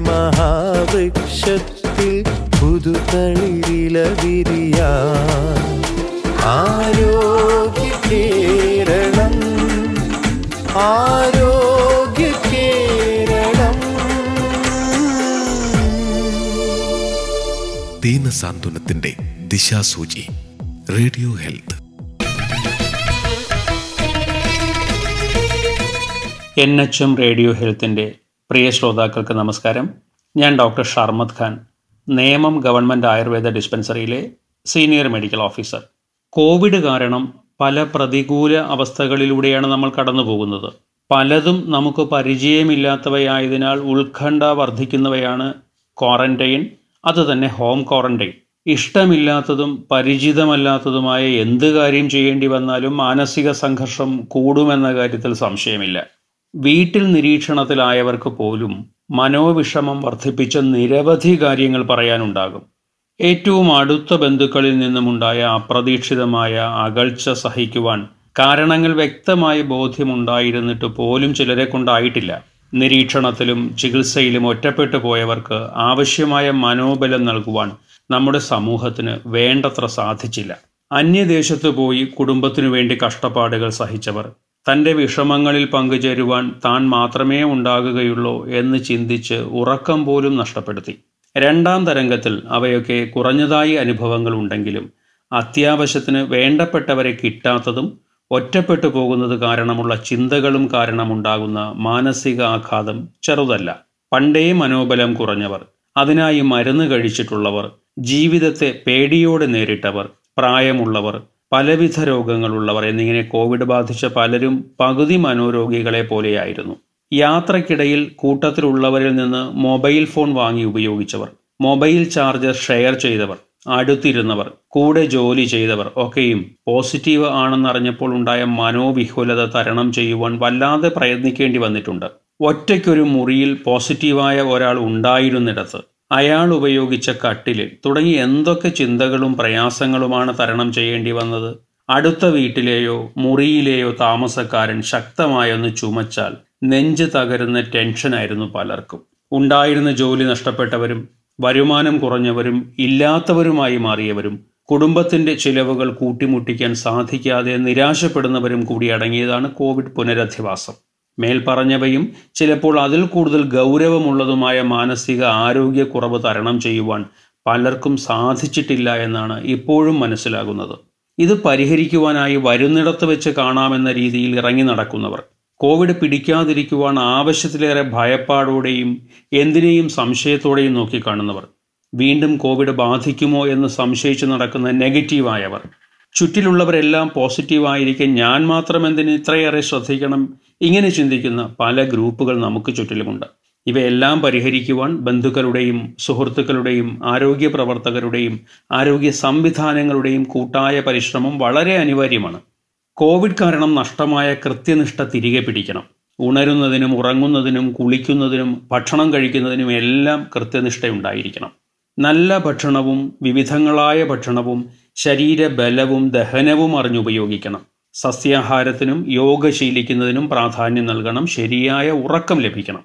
നാട്ടിൽ പുതുതളിരില വിരിയ ആരോഗ്യ കേരളം ആരോഗ്യ കേരളം ദീനസാന്ത്വനത്തിന്റെ ദിശാസൂചി radio health. N H M radio ഹെൽത്തിന്റെ പ്രിയ ശ്രോതാക്കൾക്ക് നമസ്കാരം. ഞാൻ ഡോക്ടർ ഷർമദ് ഖാൻ നേമം ഗവൺമെന്റ് ആയുർവേദ ഡിസ്പെൻസറിയിലെ സീനിയർ മെഡിക്കൽ ഓഫീസർ. കോവിഡ് കാരണം പല പ്രതികൂല അവസ്ഥകളിലൂടെയാണ് നമ്മൾ കടന്നു പോകുന്നത് പലതും നമുക്ക് പരിചയമില്ലാത്തവയായതിനാൽ ഉത്കണ്ഠ വർദ്ധിക്കുന്നവയാണ് ക്വാറന്റൈൻ അതുതന്നെ ഹോം ക്വാറന്റൈൻ. ഇഷ്ടമില്ലാത്തതും പരിചിതമല്ലാത്തതുമായ എന്ത് കാര്യം ചെയ്യേണ്ടി വന്നാലും മാനസിക സംഘർഷം കൂടുമെന്ന കാര്യത്തിൽ സംശയമില്ല. വീട്ടിൽ നിരീക്ഷണത്തിലായവർക്ക് പോലും മനോവിഷമം വർദ്ധിപ്പിച്ച നിരവധി കാര്യങ്ങൾ പറയാനുണ്ടാകും. ഏറ്റവും അടുത്ത ബന്ധുക്കളിൽ നിന്നുമുണ്ടായ അപ്രതീക്ഷിതമായ അകൽച്ച സഹിക്കുവാൻ കാരണങ്ങൾ വ്യക്തമായി ബോധ്യമുണ്ടായിരുന്നിട്ട് പോലും ചിലരെ കൊണ്ടായിട്ടില്ല. നിരീക്ഷണത്തിലും ചികിത്സയിലും ഒറ്റപ്പെട്ടു പോയവർക്ക് ആവശ്യമായ മനോബലം നൽകുവാൻ നമ്മുടെ സമൂഹത്തിന് വേണ്ടത്ര സാധിച്ചില്ല. അന്യദേശത്ത് പോയി കുടുംബത്തിനു വേണ്ടി കഷ്ടപ്പാടുകൾ സഹിച്ചവർ തന്റെ വിഷമങ്ങളിൽ പങ്കുചേരുവാൻ താൻ മാത്രമേ ഉണ്ടാകുകയുള്ളൂ എന്ന് ചിന്തിച്ച് ഉറക്കം പോലും നഷ്ടപ്പെടുത്തി. രണ്ടാം തരംഗത്തിൽ അവയൊക്കെ കുറഞ്ഞതായി അനുഭവങ്ങൾ ഉണ്ടെങ്കിലും അത്യാവശ്യത്തിന് വേണ്ടപ്പെട്ടവരെ കിട്ടാത്തതും ഒറ്റപ്പെട്ടു പോകുന്നത് കാരണമുള്ള ചിന്തകളും കാരണമുണ്ടാകുന്ന മാനസിക ആഘാതം ചെറുതല്ല. പണ്ടേ മനോബലം കുറഞ്ഞവർ അതിനായി മരുന്ന് കഴിച്ചിട്ടുള്ളവർ ജീവിതത്തെ പേടിയോടെ നേരിട്ടവർ പ്രായമുള്ളവർ പലവിധ രോഗങ്ങളുള്ളവർ എന്നിങ്ങനെ കോവിഡ് ബാധിച്ച പലരും പകുതി മനോരോഗികളെ പോലെയായിരുന്നു. യാത്രക്കിടയിൽ കൂട്ടത്തിലുള്ളവരിൽ നിന്ന് മൊബൈൽ ഫോൺ വാങ്ങി ഉപയോഗിച്ചവർ മൊബൈൽ ചാർജർ ഷെയർ ചെയ്തവർ അടുത്തിരുന്നവർ കൂടെ ജോലി ചെയ്തവർ ഒക്കെയും പോസിറ്റീവ് ആണെന്നറിഞ്ഞപ്പോൾ ഉണ്ടായ മനോവിഹുലത തരണം ചെയ്യുവാൻ വല്ലാതെ പ്രയത്നിക്കേണ്ടി വന്നിട്ടുണ്ട്. ഒറ്റയ്ക്കൊരു മുറിയിൽ പോസിറ്റീവായ ഒരാൾ ഉണ്ടായിരുന്നിടത്ത് അയാൾ ഉപയോഗിച്ച കട്ടിൽ തുടങ്ങി എന്തൊക്കെ ചിന്തകളും പ്രയാസങ്ങളുമാണ് തരണം ചെയ്യേണ്ടി വന്നത്? അടുത്ത വീട്ടിലെയോ മുറിയിലെയോ താമസക്കാരൻ ശക്തമായൊന്ന് ചുമച്ചാൽ നെഞ്ച് തകരുന്ന ടെൻഷനായിരുന്നു പലർക്കും. ഉണ്ടായിരുന്ന ജോലി നഷ്ടപ്പെട്ടവരും വരുമാനം കുറഞ്ഞവരും ഇല്ലാത്തവരുമായി മാറിയവരും കുടുംബത്തിന്റെ ചിലവുകൾ കൂട്ടിമുട്ടിക്കാൻ സാധിക്കാതെ നിരാശപ്പെടുന്നവരും കൂടി അടങ്ങിയതാണ് കോവിഡ് പുനരധിവാസം. മേൽപ്പറഞ്ഞവയും ചിലപ്പോൾ അതിൽ കൂടുതൽ ഗൗരവമുള്ളതുമായ മാനസിക ആരോഗ്യക്കുറവ് തരണം ചെയ്യുവാൻ പലർക്കും സാധിച്ചിട്ടില്ല എന്നാണ് ഇപ്പോഴും മനസ്സിലാകുന്നത്. ഇത് പരിഹരിക്കുവാനായി വരുന്നിടത്ത് വെച്ച് കാണാമെന്ന രീതിയിൽ ഇറങ്ങി നടക്കുന്നവർ കോവിഡ് പിടിക്കാതിരിക്കുവാൻ ആവശ്യത്തിലേറെ ഭയപ്പാടോടെയും എന്തിനേയും സംശയത്തോടെയും നോക്കിക്കാണുന്നവർ വീണ്ടും കോവിഡ് ബാധിക്കുമോ എന്ന് സംശയിച്ച് നടക്കുന്ന നെഗറ്റീവായവർ ചുറ്റിലുള്ളവരെല്ലാം പോസിറ്റീവായിരിക്കെ ഞാൻ മാത്രം എന്തിന് ഇത്രയേറെ ശ്രദ്ധിക്കണം? ഇങ്ങനെ ചിന്തിക്കുന്ന പല ഗ്രൂപ്പുകൾ നമുക്ക് ചുറ്റിലുമുണ്ട്. ഇവയെല്ലാം പരിഹരിക്കുവാൻ ബന്ധുക്കളുടെയും സുഹൃത്തുക്കളുടെയും ആരോഗ്യ പ്രവർത്തകരുടെയും ആരോഗ്യ സംവിധാനങ്ങളുടെയും കൂട്ടായ പരിശ്രമം വളരെ അനിവാര്യമാണ്. കോവിഡ് കാരണം നഷ്ടമായ കൃത്യനിഷ്ഠ തിരികെ പിടിക്കണം. ഉണരുന്നതിനും ഉറങ്ങുന്നതിനും കുളിക്കുന്നതിനും ഭക്ഷണം കഴിക്കുന്നതിനും എല്ലാം കൃത്യനിഷ്ഠയുണ്ടായിരിക്കണം. നല്ല ഭക്ഷണവും വിവിധങ്ങളായ ഭക്ഷണവും ശരീരബലവും ദഹനവും അറിഞ്ഞുപയോഗിക്കണം. സസ്യാഹാരത്തിനും യോഗ ശീലിക്കുന്നതിനും പ്രാധാന്യം നൽകണം. ശരിയായ ഉറക്കം ലഭിക്കണം.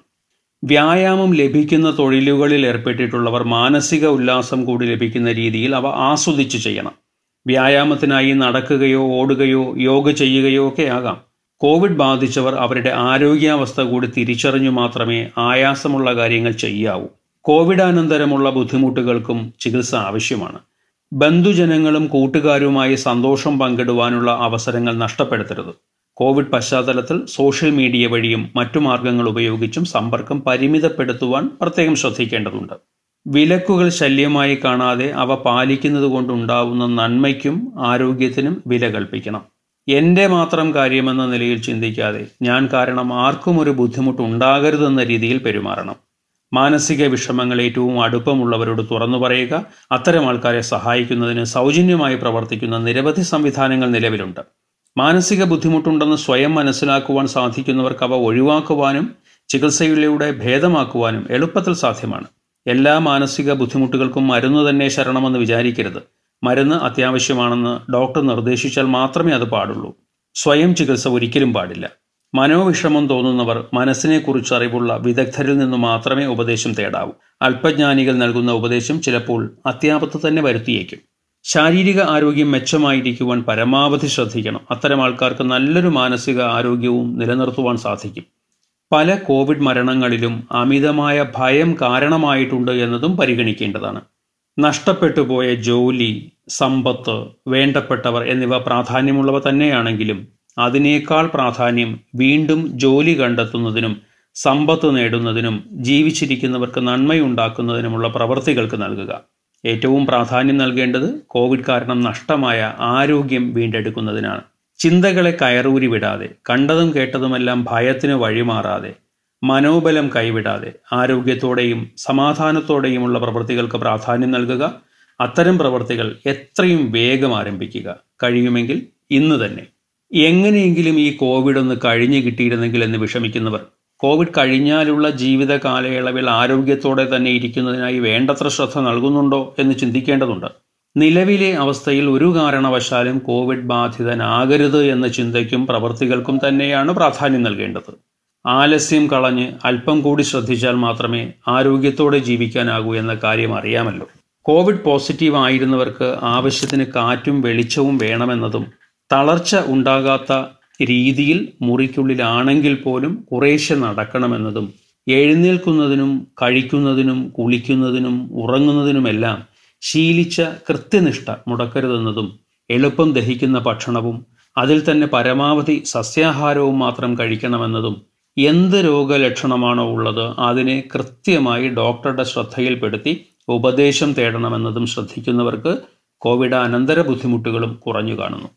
വ്യായാമം ലഭിക്കുന്ന തൊഴിലുകളിൽ ഏർപ്പെട്ടിട്ടുള്ളവർ മാനസിക ഉല്ലാസം കൂടി ലഭിക്കുന്ന രീതിയിൽ അവ ആസ്വദിച്ച് ചെയ്യണം. വ്യായാമത്തിനായി നടക്കുകയോ ഓടുകയോ യോഗ ചെയ്യുകയോ ഒക്കെ ആകാം. കോവിഡ് ബാധിച്ചവർ അവരുടെ ആരോഗ്യാവസ്ഥ കൂടി തിരിച്ചറിഞ്ഞു മാത്രമേ ആയാസമുള്ള കാര്യങ്ങൾ ചെയ്യാവൂ. കോവിഡാനന്തരമുള്ള ബുദ്ധിമുട്ടുകൾക്കും ചികിത്സ ആവശ്യമാണ്. ബന്ധുജനങ്ങളും കൂട്ടുകാരുമായി സന്തോഷം പങ്കിടുവാനുള്ള അവസരങ്ങൾ നഷ്ടപ്പെടുത്തരുത്. കോവിഡ് പശ്ചാത്തലത്തിൽ സോഷ്യൽ മീഡിയ വഴിയും മറ്റു മാർഗങ്ങൾ ഉപയോഗിച്ചും സമ്പർക്കം പരിമിതപ്പെടുത്തുവാൻ പ്രത്യേകം ശ്രദ്ധിക്കേണ്ടതുണ്ട്. വിലക്കുകൾ ശല്യമായി കാണാതെ അവ പാലിക്കുന്നത് കൊണ്ടുണ്ടാവുന്ന നന്മയ്ക്കും ആരോഗ്യത്തിനും വില കൽപ്പിക്കണം. എന്റെ മാത്രം കാര്യമെന്ന നിലയിൽ ചിന്തിക്കാതെ ഞാൻ കാരണം ആർക്കും ഒരു ബുദ്ധിമുട്ടുണ്ടാകരുതെന്ന രീതിയിൽ പെരുമാറണം. മാനസിക വിഷമങ്ങൾ ഏറ്റവും അടുപ്പമുള്ളവരോട് തുറന്നു പറയുക. അത്തരം ആൾക്കാരെ സഹായിക്കുന്നതിന് സൗജന്യമായി പ്രവർത്തിക്കുന്ന നിരവധി സംവിധാനങ്ങൾ നിലവിലുണ്ട്. മാനസിക ബുദ്ധിമുട്ടുണ്ടെന്ന് സ്വയം മനസ്സിലാക്കുവാൻ സാധിക്കുന്നവർക്ക് അവ ഒഴിവാക്കുവാനും ചികിത്സയിലൂടെ ഭേദമാക്കുവാനും എളുപ്പത്തിൽ സാധ്യമാണ്. എല്ലാ മാനസിക ബുദ്ധിമുട്ടുകൾക്കും മരുന്ന് തന്നെ ശരണമെന്ന് വിചാരിക്കരുത്. മരുന്ന് അത്യാവശ്യമാണെന്ന് ഡോക്ടർ നിർദ്ദേശിച്ചാൽ മാത്രമേ അത് പാടുള്ളൂ. സ്വയം ചികിത്സ ഒരിക്കലും പാടില്ല. മനോവിഷമം തോന്നുന്നവർ മനസ്സിനെക്കുറിച്ച് അറിവുള്ള വിദഗ്ധരിൽ നിന്നു മാത്രമേ ഉപദേശം തേടാവൂ. അല്പജ്ഞാനികൾ നൽകുന്ന ഉപദേശം ചിലപ്പോൾ അത്യാപത്ത് തന്നെ വരുത്തിയേക്കും. ശാരീരിക ആരോഗ്യം മെച്ചമായിരിക്കുവാൻ പരമാവധി ശ്രദ്ധിക്കണം. അത്തരം ആൾക്കാർക്ക് നല്ലൊരു മാനസിക ആരോഗ്യവും നിലനിർത്തുവാൻ സാധിക്കും. പല കോവിഡ് മരണങ്ങളിലും അമിതമായ ഭയം കാരണമായിട്ടുണ്ട് എന്നതും പരിഗണിക്കേണ്ടതാണ്. നഷ്ടപ്പെട്ടു പോയ ജോലി സമ്പത്ത് വേണ്ടപ്പെട്ടവർ എന്നിവ പ്രാധാന്യമുള്ളവ തന്നെയാണെങ്കിലും അതിനേക്കാൾ പ്രാധാന്യം വീണ്ടും ജോലി കണ്ടെത്തുന്നതിനും സമ്പത്ത് നേടുന്നതിനും ജീവിച്ചിരിക്കുന്നവർക്ക് നന്മയുണ്ടാക്കുന്നതിനുമുള്ള പ്രവൃത്തികൾക്ക് നൽകുക. ഏറ്റവും പ്രാധാന്യം നൽകേണ്ടത് കോവിഡ് കാരണം നഷ്ടമായ ആരോഗ്യം വീണ്ടെടുക്കുന്നതിനാണ്. ചിന്തകളെ കയറൂരി വിടാതെ കണ്ടതും കേട്ടതുമെല്ലാം ഭയത്തിന് വഴിമാറാതെ മനോബലം കൈവിടാതെ ആരോഗ്യത്തോടെയും സമാധാനത്തോടെയുമുള്ള പ്രവൃത്തികൾക്ക് പ്രാധാന്യം നൽകുക അത്തരം പ്രവൃത്തികൾ എത്രയും വേഗം ആരംഭിക്കുക. കഴിയുമെങ്കിൽ ഇന്ന് തന്നെ. എങ്ങനെയെങ്കിലും ഈ കോവിഡ് ഒന്ന് കഴിഞ്ഞു കിട്ടിയിരുന്നെങ്കിൽ എന്ന് വിഷമിക്കുന്നവർ കോവിഡ് കഴിഞ്ഞാലുള്ള ജീവിത കാലയളവിൽ ആരോഗ്യത്തോടെ തന്നെ ഇരിക്കുന്നതിനായി വേണ്ടത്ര ശ്രദ്ധ നൽകുന്നുണ്ടോ എന്ന് ചിന്തിക്കേണ്ടതുണ്ട്. നിലവിലെ അവസ്ഥയിൽ ഒരു കാരണവശാലും കോവിഡ് ബാധിതനാകരുത് എന്ന ചിന്തയ്ക്കും പ്രവൃത്തികൾക്കും തന്നെയാണ് പ്രാധാന്യം നൽകേണ്ടത്. ആലസ്യം കളഞ്ഞ് അല്പം കൂടി ശ്രദ്ധിച്ചാൽ മാത്രമേ ആരോഗ്യത്തോടെ ജീവിക്കാനാകൂ എന്ന കാര്യം അറിയാമല്ലോ. കോവിഡ് പോസിറ്റീവ് ആയിരുന്നവർക്ക് ആവശ്യത്തിന് കാറ്റും വെളിച്ചവും വേണമെന്നതും തളർച്ച ഉണ്ടാകാത്ത രീതിയിൽ മുറിക്കുള്ളിലാണെങ്കിൽ പോലും കുറേശ്ശെ നടക്കണമെന്നതും എഴുന്നേൽക്കുന്നതിനും കഴിക്കുന്നതിനും കുളിക്കുന്നതിനും ഉറങ്ങുന്നതിനുമെല്ലാം ശീലിച്ച കൃത്യനിഷ്ഠ മുടക്കരുതെന്നതും എളുപ്പം ദഹിക്കുന്ന ഭക്ഷണവും അതിൽ തന്നെ പരമാവധി സസ്യാഹാരവും മാത്രം കഴിക്കണമെന്നതും എന്ത് രോഗലക്ഷണമാണോ ഉള്ളത് അതിനെ കൃത്യമായി ഡോക്ടറുടെ ശ്രദ്ധയിൽപ്പെടുത്തി ഉപദേശം തേടണമെന്നതും ശ്രദ്ധിക്കുന്നവർക്ക് കോവിഡ് അനന്തര ബുദ്ധിമുട്ടുകളും കുറഞ്ഞു കാണുന്നു.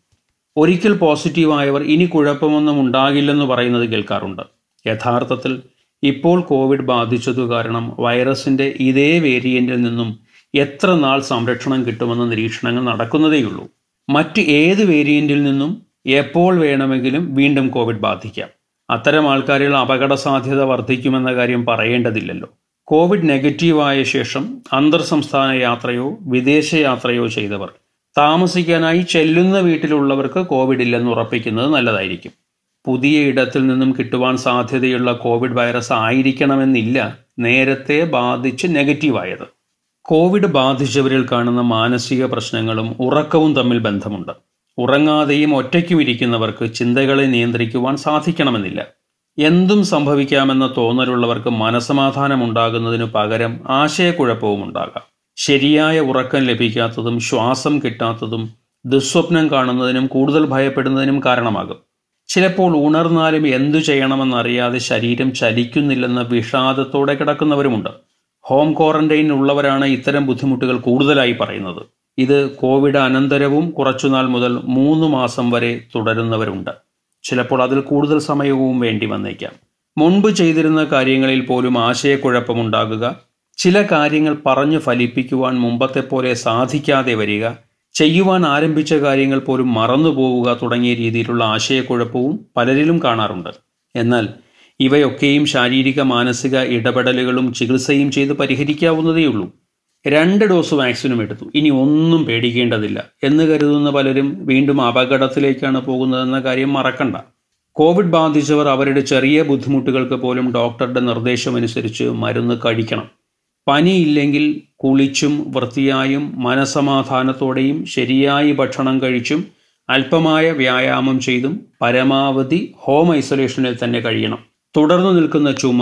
ഒരിക്കൽ പോസിറ്റീവായവർ ഇനി കുഴപ്പമൊന്നും ഉണ്ടാകില്ലെന്ന് പറയുന്നത് കേൾക്കാറുണ്ട്. യഥാർത്ഥത്തിൽ ഇപ്പോൾ കോവിഡ് ബാധിച്ചതു കാരണം വൈറസിന്റെ ഇതേ വേരിയന്റിൽ നിന്നും എത്ര നാൾ സംരക്ഷണം കിട്ടുമെന്ന നിരീക്ഷണങ്ങൾ നടക്കുന്നതേയുള്ളൂ. മറ്റ് ഏത് വേരിയന്റിൽ നിന്നും എപ്പോൾ വേണമെങ്കിലും വീണ്ടും കോവിഡ് ബാധിക്കാം. അത്തരം ആൾക്കാരിൽ അപകട സാധ്യത വർദ്ധിക്കുമെന്ന കാര്യം പറയേണ്ടതില്ലല്ലോ. കോവിഡ് നെഗറ്റീവായ ശേഷം അന്തർ സംസ്ഥാന യാത്രയോ വിദേശ യാത്രയോ ചെയ്തവർ താമസിക്കാനായി ചെല്ലുന്ന വീട്ടിലുള്ളവർക്ക് കോവിഡ് ഇല്ലെന്ന് ഉറപ്പിക്കുന്നത് നല്ലതായിരിക്കും. പുതിയ ഇടത്തിൽ നിന്നും കിട്ടുവാൻ സാധ്യതയുള്ള കോവിഡ് വൈറസ് ആയിരിക്കണമെന്നില്ല നേരത്തെ ബാധിച്ച് നെഗറ്റീവായത് കോവിഡ് ബാധിച്ചവരിൽ കാണുന്ന മാനസിക പ്രശ്നങ്ങളും ഉറക്കവും തമ്മിൽ ബന്ധമുണ്ട്. ഉറങ്ങാതെയും ഒറ്റയ്ക്കും ഇരിക്കുന്നവർക്ക് ചിന്തകളെ നിയന്ത്രിക്കുവാൻ സാധിക്കണമെന്നില്ല. എന്തും സംഭവിക്കാമെന്ന തോന്നലുള്ളവർക്ക് മനസമാധാനം ഉണ്ടാകുന്നതിനു പകരം ആശയക്കുഴപ്പവും ഉണ്ടാകാം. ശരിയായ ഉറക്കം ലഭിക്കാത്തതും ശ്വാസം കിട്ടാത്തതും ദുസ്വപ്നം കാണുന്നതിനും കൂടുതൽ ഭയപ്പെടുന്നതിനും കാരണമാകും. ചിലപ്പോൾ ഉണർന്നാലും എന്തു ചെയ്യണമെന്നറിയാതെ ശരീരം ചലിക്കുന്നില്ലെന്ന വിഷാദത്തോടെ കിടക്കുന്നവരുമുണ്ട്. ഹോം ക്വാറന്റൈൻ ഉള്ളവരാണ് ഇത്തരം ബുദ്ധിമുട്ടുകൾ കൂടുതലായി പറയുന്നത്. ഇത് കോവിഡ് അനന്തരവും കുറച്ചുനാൾ മുതൽ മൂന്ന് മാസം വരെ തുടരുന്നവരുണ്ട്. ചിലപ്പോൾ അതിൽ കൂടുതൽ സമയവും വേണ്ടി വന്നേക്കാം. മുൻപ് ചെയ്തിരുന്ന കാര്യങ്ങളിൽ പോലും ആശയക്കുഴപ്പമുണ്ടാകുക ചില കാര്യങ്ങൾ പറഞ്ഞു ഫലിപ്പിക്കുവാൻ മുമ്പത്തെ പോലെ സാധിക്കാതെ വരിക ചെയ്യുവാൻ ആരംഭിച്ച കാര്യങ്ങൾ പോലും മറന്നുപോവുക തുടങ്ങിയ രീതിയിലുള്ള ആശയക്കുഴപ്പവും പലരിലും കാണാറുണ്ട്. എന്നാൽ ഇവയൊക്കെയും ശാരീരിക മാനസിക ഇടപെടലുകളും ചികിത്സയും ചെയ്ത് പരിഹരിക്കാവുന്നതേയുള്ളൂ രണ്ട് ഡോസ് വാക്സിനും എടുത്തു. ഇനി ഒന്നും പേടിക്കേണ്ടതില്ല എന്ന് കരുതുന്ന പലരും വീണ്ടും അപകടത്തിലേക്കാണ് പോകുന്നതെന്ന കാര്യം മറക്കണ്ട. കോവിഡ് ബാധിച്ചവർ അവരുടെ ചെറിയ ബുദ്ധിമുട്ടുകൾക്ക് പോലും ഡോക്ടറുടെ നിർദ്ദേശമനുസരിച്ച് മരുന്ന് കഴിക്കണം. പനിയില്ലെങ്കിൽ കുളിച്ചും വൃത്തിയായും മനസമാധാനത്തോടെയും ശരിയായി ഭക്ഷണം കഴിച്ചും അല്പമായ വ്യായാമം ചെയ്തും പരമാവധി ഹോം ഐസൊലേഷനിൽ തന്നെ കഴിയണം. തുടർന്നു നിൽക്കുന്ന ചുമ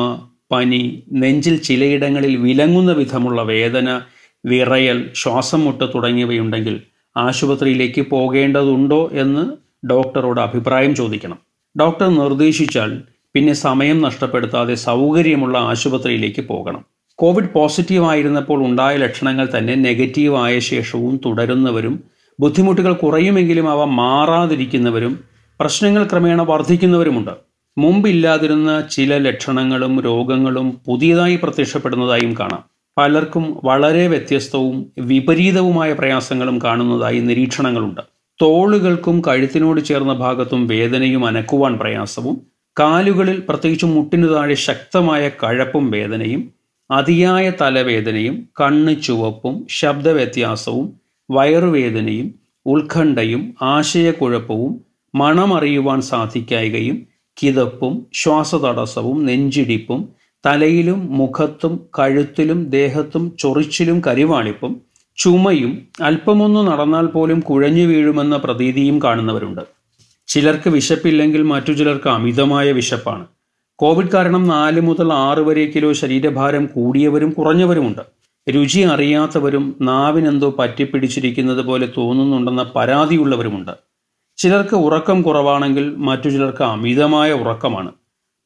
പനി നെഞ്ചിൽ ചിലയിടങ്ങളിൽ വിലങ്ങുന്ന വിധമുള്ള വേദന വിറയൽ ശ്വാസം മുട്ട് തുടങ്ങിയവയുണ്ടെങ്കിൽ ആശുപത്രിയിലേക്ക് പോകേണ്ടതുണ്ടോ എന്ന് ഡോക്ടറോട് അഭിപ്രായം ചോദിക്കണം. ഡോക്ടർ നിർദ്ദേശിച്ചാൽ പിന്നെ സമയം നഷ്ടപ്പെടുത്താതെ സൗകര്യമുള്ള ആശുപത്രിയിലേക്ക് പോകണം. കോവിഡ് പോസിറ്റീവ് ആയിരുന്നപ്പോൾ ഉണ്ടായ ലക്ഷണങ്ങൾ തന്നെ നെഗറ്റീവ് ആയ ശേഷവും തുടരുന്നവരും ബുദ്ധിമുട്ടുകൾ കുറയുമെങ്കിലും അവ മാറാതിരിക്കുന്നവരും പ്രശ്നങ്ങൾ ക്രമേണ വർദ്ധിക്കുന്നവരുമുണ്ട്. മുമ്പില്ലാതിരുന്ന ചില ലക്ഷണങ്ങളും രോഗങ്ങളും പുതിയതായി പ്രത്യക്ഷപ്പെടുന്നതായും കാണാം. പലർക്കും വളരെ വ്യത്യസ്തവും വിപരീതവുമായ പ്രയാസങ്ങളും കാണുന്നതായി നിരീക്ഷണങ്ങളുണ്ട്. തോളുകൾക്കും കഴുത്തിനോട് ചേർന്ന ഭാഗത്തും വേദനയും അനക്കുവാൻ പ്രയാസവും കാലുകളിൽ പ്രത്യേകിച്ച് മുട്ടിനു താഴെ ശക്തമായ കഴപ്പും വേദനയും അതിയായ തലവേദനയും കണ്ണ് ചുവപ്പും ശബ്ദവ്യത്യാസവും വയറുവേദനയും ഉത്കണ്ഠയും ആശയക്കുഴപ്പവും മണമറിയുവാൻ സാധിക്കായികയും കിതപ്പും ശ്വാസതടസ്സവും നെഞ്ചിടിപ്പും തലയിലും മുഖത്തും കഴുത്തിലും ദേഹത്തും ചൊറിച്ചിലും കരിവാളിപ്പും ചുമയും അല്പമൊന്നു നടന്നാൽ പോലും കുഴഞ്ഞു വീഴുമെന്ന പ്രതീതിയും കാണുന്നവരുണ്ട്. ചിലർക്ക് വിശപ്പില്ലെങ്കിൽ മറ്റു ചിലർക്ക് അമിതമായ വിശപ്പാണ്. കോവിഡ് കാരണം നാല് മുതൽ ആറ് വരെ കിലോ ശരീരഭാരം കൂടിയവരും കുറഞ്ഞവരുമുണ്ട്. രുചി അറിയാത്തവരും നാവിനെന്തോ പറ്റിപ്പിടിച്ചിരിക്കുന്നത് പോലെ തോന്നുന്നുണ്ടെന്ന പരാതിയുള്ളവരുമുണ്ട്. ചിലർക്ക് ഉറക്കം കുറവാണെങ്കിൽ മറ്റു ചിലർക്ക് അമിതമായ ഉറക്കമാണ്.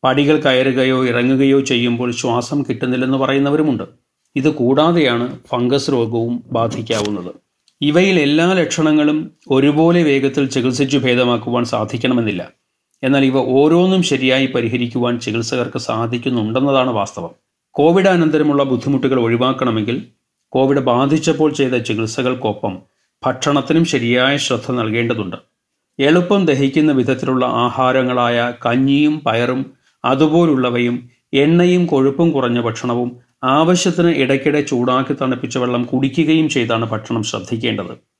പടികൾ കയറുകയോ ഇറങ്ങുകയോ ചെയ്യുമ്പോൾ ശ്വാസം കിട്ടുന്നില്ലെന്ന് പറയുന്നവരുമുണ്ട്. ഇത് കൂടാതെയാണ് ഫംഗസ് രോഗവും ബാധിക്കാവുന്നത്. ഇവയിൽ എല്ലാ ലക്ഷണങ്ങളും ഒരുപോലെ വേഗത്തിൽ ചികിത്സിച്ചു ഭേദമാക്കുവാൻ സാധിക്കണമെന്നില്ല. എന്നാൽ ഇവ ഓരോന്നും ശരിയായി പരിഹരിക്കുവാൻ ചികിത്സകർക്ക് സാധിക്കുന്നുണ്ടെന്നതാണ് വാസ്തവം. കോവിഡ് അനന്തരമുള്ള ബുദ്ധിമുട്ടുകൾ ഒഴിവാക്കണമെങ്കിൽ കോവിഡ് ബാധിച്ചപ്പോൾ ചെയ്ത ചികിത്സകൾക്കൊപ്പം ഭക്ഷണത്തിനും ശരിയായ ശ്രദ്ധ നൽകേണ്ടതുണ്ട്. എളുപ്പം ദഹിക്കുന്ന വിധത്തിലുള്ള ആഹാരങ്ങളായ കഞ്ഞിയും പയറും അതുപോലുള്ളവയും എണ്ണയും കൊഴുപ്പും കുറഞ്ഞ ഭക്ഷണവും ആവശ്യത്തിന് ഇടയ്ക്കിടെ ചൂടാക്കി തണുപ്പിച്ച വെള്ളം കുടിക്കുകയും ചെയ്താണ് ഭക്ഷണം ശ്രദ്ധിക്കേണ്ടത്.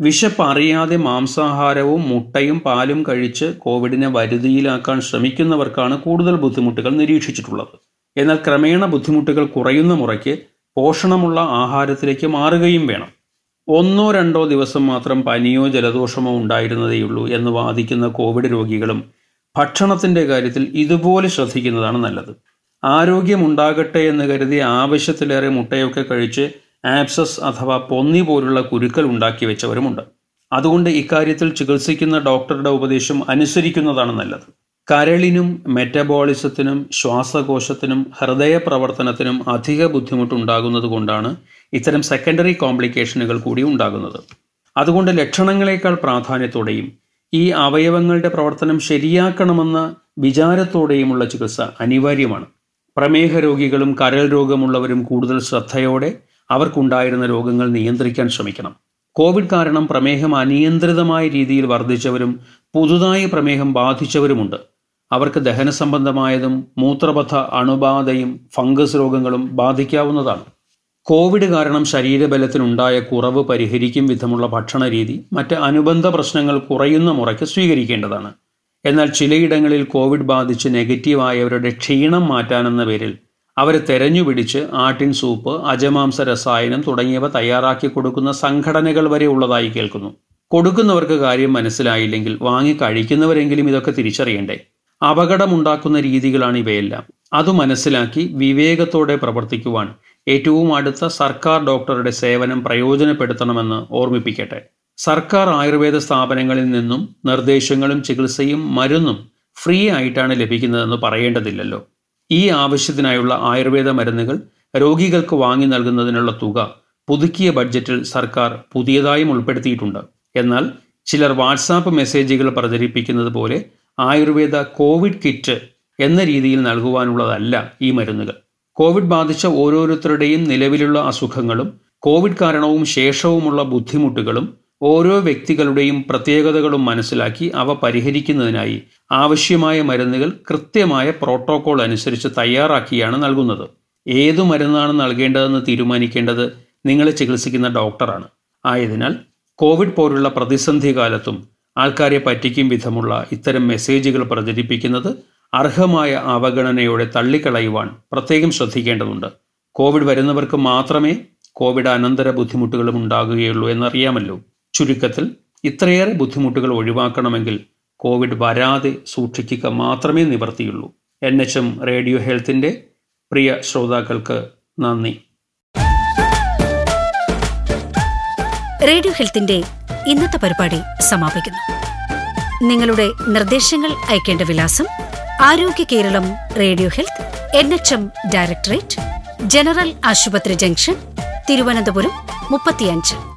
വിശപ്പ് അറിയാതെ മാംസാഹാരവും മുട്ടയും പാലും കഴിച്ച് കോവിഡിനെ വരുതിയിലാക്കാൻ ശ്രമിക്കുന്നവർക്കാണ് കൂടുതൽ ബുദ്ധിമുട്ടുകൾ നിരീക്ഷിച്ചിട്ടുള്ളത്. എന്നാൽ ക്രമേണ ബുദ്ധിമുട്ടുകൾ കുറയുന്ന മുറയ്ക്ക് പോഷണമുള്ള ആഹാരത്തിലേക്ക് മാറുകയും വേണം. ഒന്നോ രണ്ടോ ദിവസം മാത്രം പനിയോ ജലദോഷമോ ഉണ്ടായിരുന്നതേയുള്ളൂ എന്ന് വാദിക്കുന്ന കോവിഡ് രോഗികളും ഭക്ഷണത്തിന്റെ കാര്യത്തിൽ ഇതുപോലെ ശ്രദ്ധിക്കുന്നതാണ് നല്ലത്. ആരോഗ്യമുണ്ടാകട്ടെ എന്ന് കരുതി ആവശ്യത്തിലേറെ മുട്ടയൊക്കെ കഴിച്ച് ആപ്സസ് അഥവാ പൊന്നി പോലുള്ള കുരുക്കൾ ഉണ്ടാക്കി വെച്ചവരുമുണ്ട്. അതുകൊണ്ട് ഇക്കാര്യത്തിൽ ചികിത്സിക്കുന്ന ഡോക്ടറുടെ ഉപദേശം അനുസരിക്കുന്നതാണ് നല്ലത്. കരളിനും മെറ്റബോളിസത്തിനും ശ്വാസകോശത്തിനും ഹൃദയ പ്രവർത്തനത്തിനും അധിക ബുദ്ധിമുട്ടുണ്ടാകുന്നത് കൊണ്ടാണ് ഇത്തരം സെക്കൻഡറി കോംപ്ലിക്കേഷനുകൾ കൂടി ഉണ്ടാകുന്നത്. അതുകൊണ്ട് ലക്ഷണങ്ങളെക്കാൾ പ്രാധാന്യത്തോടെയും ഈ അവയവങ്ങളുടെ പ്രവർത്തനം ശരിയാക്കണമെന്ന വിചാരത്തോടെയുമുള്ള ചികിത്സ അനിവാര്യമാണ്. പ്രമേഹ രോഗികളും കരൾ രോഗമുള്ളവരും കൂടുതൽ ശ്രദ്ധയോടെ അവർക്കുണ്ടായിരുന്ന രോഗങ്ങൾ നിയന്ത്രിക്കാൻ ശ്രമിക്കണം. കോവിഡ് കാരണം പ്രമേഹം അനിയന്ത്രിതമായ രീതിയിൽ വർദ്ധിച്ചവരും പുതുതായി പ്രമേഹം ബാധിച്ചവരുമുണ്ട്. അവർക്ക് ദഹന സംബന്ധമായതും മൂത്രപഥ അണുബാധയും ഫംഗസ് രോഗങ്ങളും ബാധിക്കാവുന്നതാണ്. കോവിഡ് കാരണം ശരീരബലത്തിനുണ്ടായ കുറവ് പരിഹരിക്കും വിധമുള്ള ഭക്ഷണ രീതി മറ്റ് അനുബന്ധ പ്രശ്നങ്ങൾ കുറയുന്ന മുറയ്ക്ക് സ്വീകരിക്കേണ്ടതാണ്. എന്നാൽ ചിലയിടങ്ങളിൽ കോവിഡ് ബാധിച്ച് നെഗറ്റീവായവരുടെ ക്ഷീണം മാറ്റാനെന്ന പേരിൽ അവരെ തെരഞ്ഞുപിടിച്ച് ആട്ടിൻ സൂപ്പ് അജമാംസ രസായനം തുടങ്ങിയവ തയ്യാറാക്കി കൊടുക്കുന്ന സംഘടനകൾ വരെ ഉള്ളതായി കേൾക്കുന്നു. കൊടുക്കുന്നവർക്ക് കാര്യം മനസ്സിലായില്ലെങ്കിൽ വാങ്ങി കഴിക്കുന്നവരെങ്കിലും ഇതൊക്കെ തിരിച്ചറിയണ്ടേ? അപകടമുണ്ടാക്കുന്ന രീതികളാണ് ഇവയെല്ലാം. അത് മനസ്സിലാക്കി വിവേകത്തോടെ പ്രവർത്തിക്കുവാൻ ഏറ്റവും അടുത്ത സർക്കാർ ഡോക്ടറുടെ സേവനം പ്രയോജനപ്പെടുത്തണമെന്ന് ഓർമ്മിപ്പിക്കട്ടെ. സർക്കാർ ആയുർവേദ സ്ഥാപനങ്ങളിൽ നിന്നും നിർദ്ദേശങ്ങളും ചികിത്സയും മരുന്നും ഫ്രീ ആയിട്ടാണ് ലഭിക്കുന്നതെന്ന് പറയേണ്ടതില്ലല്ലോ. ഈ ആവശ്യത്തിനായുള്ള ആയുർവേദ മരുന്നുകൾ രോഗികൾക്ക് വാങ്ങി നൽകുന്നതിനുള്ള തുക പുതുക്കിയ ബഡ്ജറ്റിൽ സർക്കാർ പുതിയതായും ഉൾപ്പെടുത്തിയിട്ടുണ്ട്. എന്നാൽ ചിലർ വാട്സാപ്പ് മെസ്സേജുകൾ പ്രചരിപ്പിക്കുന്നത് പോലെ ആയുർവേദ കോവിഡ് കിറ്റ് എന്ന രീതിയിൽ നൽകുവാനുള്ളതല്ല ഈ മരുന്നുകൾ. കോവിഡ് ബാധിച്ച ഓരോരുത്തരുടെയും നിലവിലുള്ള അസുഖങ്ങളും കോവിഡ് കാരണവും ശേഷവുമുള്ള ബുദ്ധിമുട്ടുകളും ഓരോ വ്യക്തികളുടെയും പ്രത്യേകതകളും മനസ്സിലാക്കി അവ പരിഹരിക്കുന്നതിനായി ആവശ്യമായ മരുന്നുകൾ കൃത്യമായ പ്രോട്ടോകോൾ അനുസരിച്ച് തയ്യാറാക്കിയാണ് നൽകുന്നത്. ഏതു മരുന്നാണ് നൽകേണ്ടതെന്ന് തീരുമാനിക്കേണ്ടത് നിങ്ങളെ ചികിത്സിക്കുന്ന ഡോക്ടറാണ്. ആയതിനാൽ കോവിഡ് പോലുള്ള പ്രതിസന്ധി കാലത്തും ആൾക്കാരെ പറ്റിക്കും വിധമുള്ള ഇത്തരം മെസ്സേജുകൾ പ്രചരിപ്പിക്കുന്നത് അർഹമായ അവഗണനയോടെ തള്ളിക്കളയുവാൻ പ്രത്യേകം ശ്രദ്ധിക്കേണ്ടതുണ്ട്. കോവിഡ് വരുന്നവർക്ക് മാത്രമേ കോവിഡ് അനന്തര ബുദ്ധിമുട്ടുകളും ഉണ്ടാകുകയുള്ളൂ എന്നറിയാമല്ലോ. ചുരുക്കത്തിൽ ഇത്രയേറെ ബുദ്ധിമുട്ടുകൾ ഒഴിവാക്കണമെങ്കിൽ കോവിഡ് വരാതെ സൂക്ഷിക്കുക മാത്രമേ നിവർത്തിയുള്ളൂ. എൻ എച്ച് എം റേഡിയോ ഹെൽത്തിന്റെ പ്രിയ ശ്രോതാക്കൾക്ക് നന്ദി. റേഡിയോ ഹെൽത്തിന്റെ ഇന്നത്തെ പരിപാടി സമാപിക്കുന്നു. നിങ്ങളുടെ നിർദ്ദേശങ്ങൾ അയക്കേണ്ട വിലാസം Arogya Keralam radio health N H M directorate general ആശുപത്രി ജംഗ്ഷൻ തിരുവനന്തപുരം മുപ്പത്തിയഞ്ച്.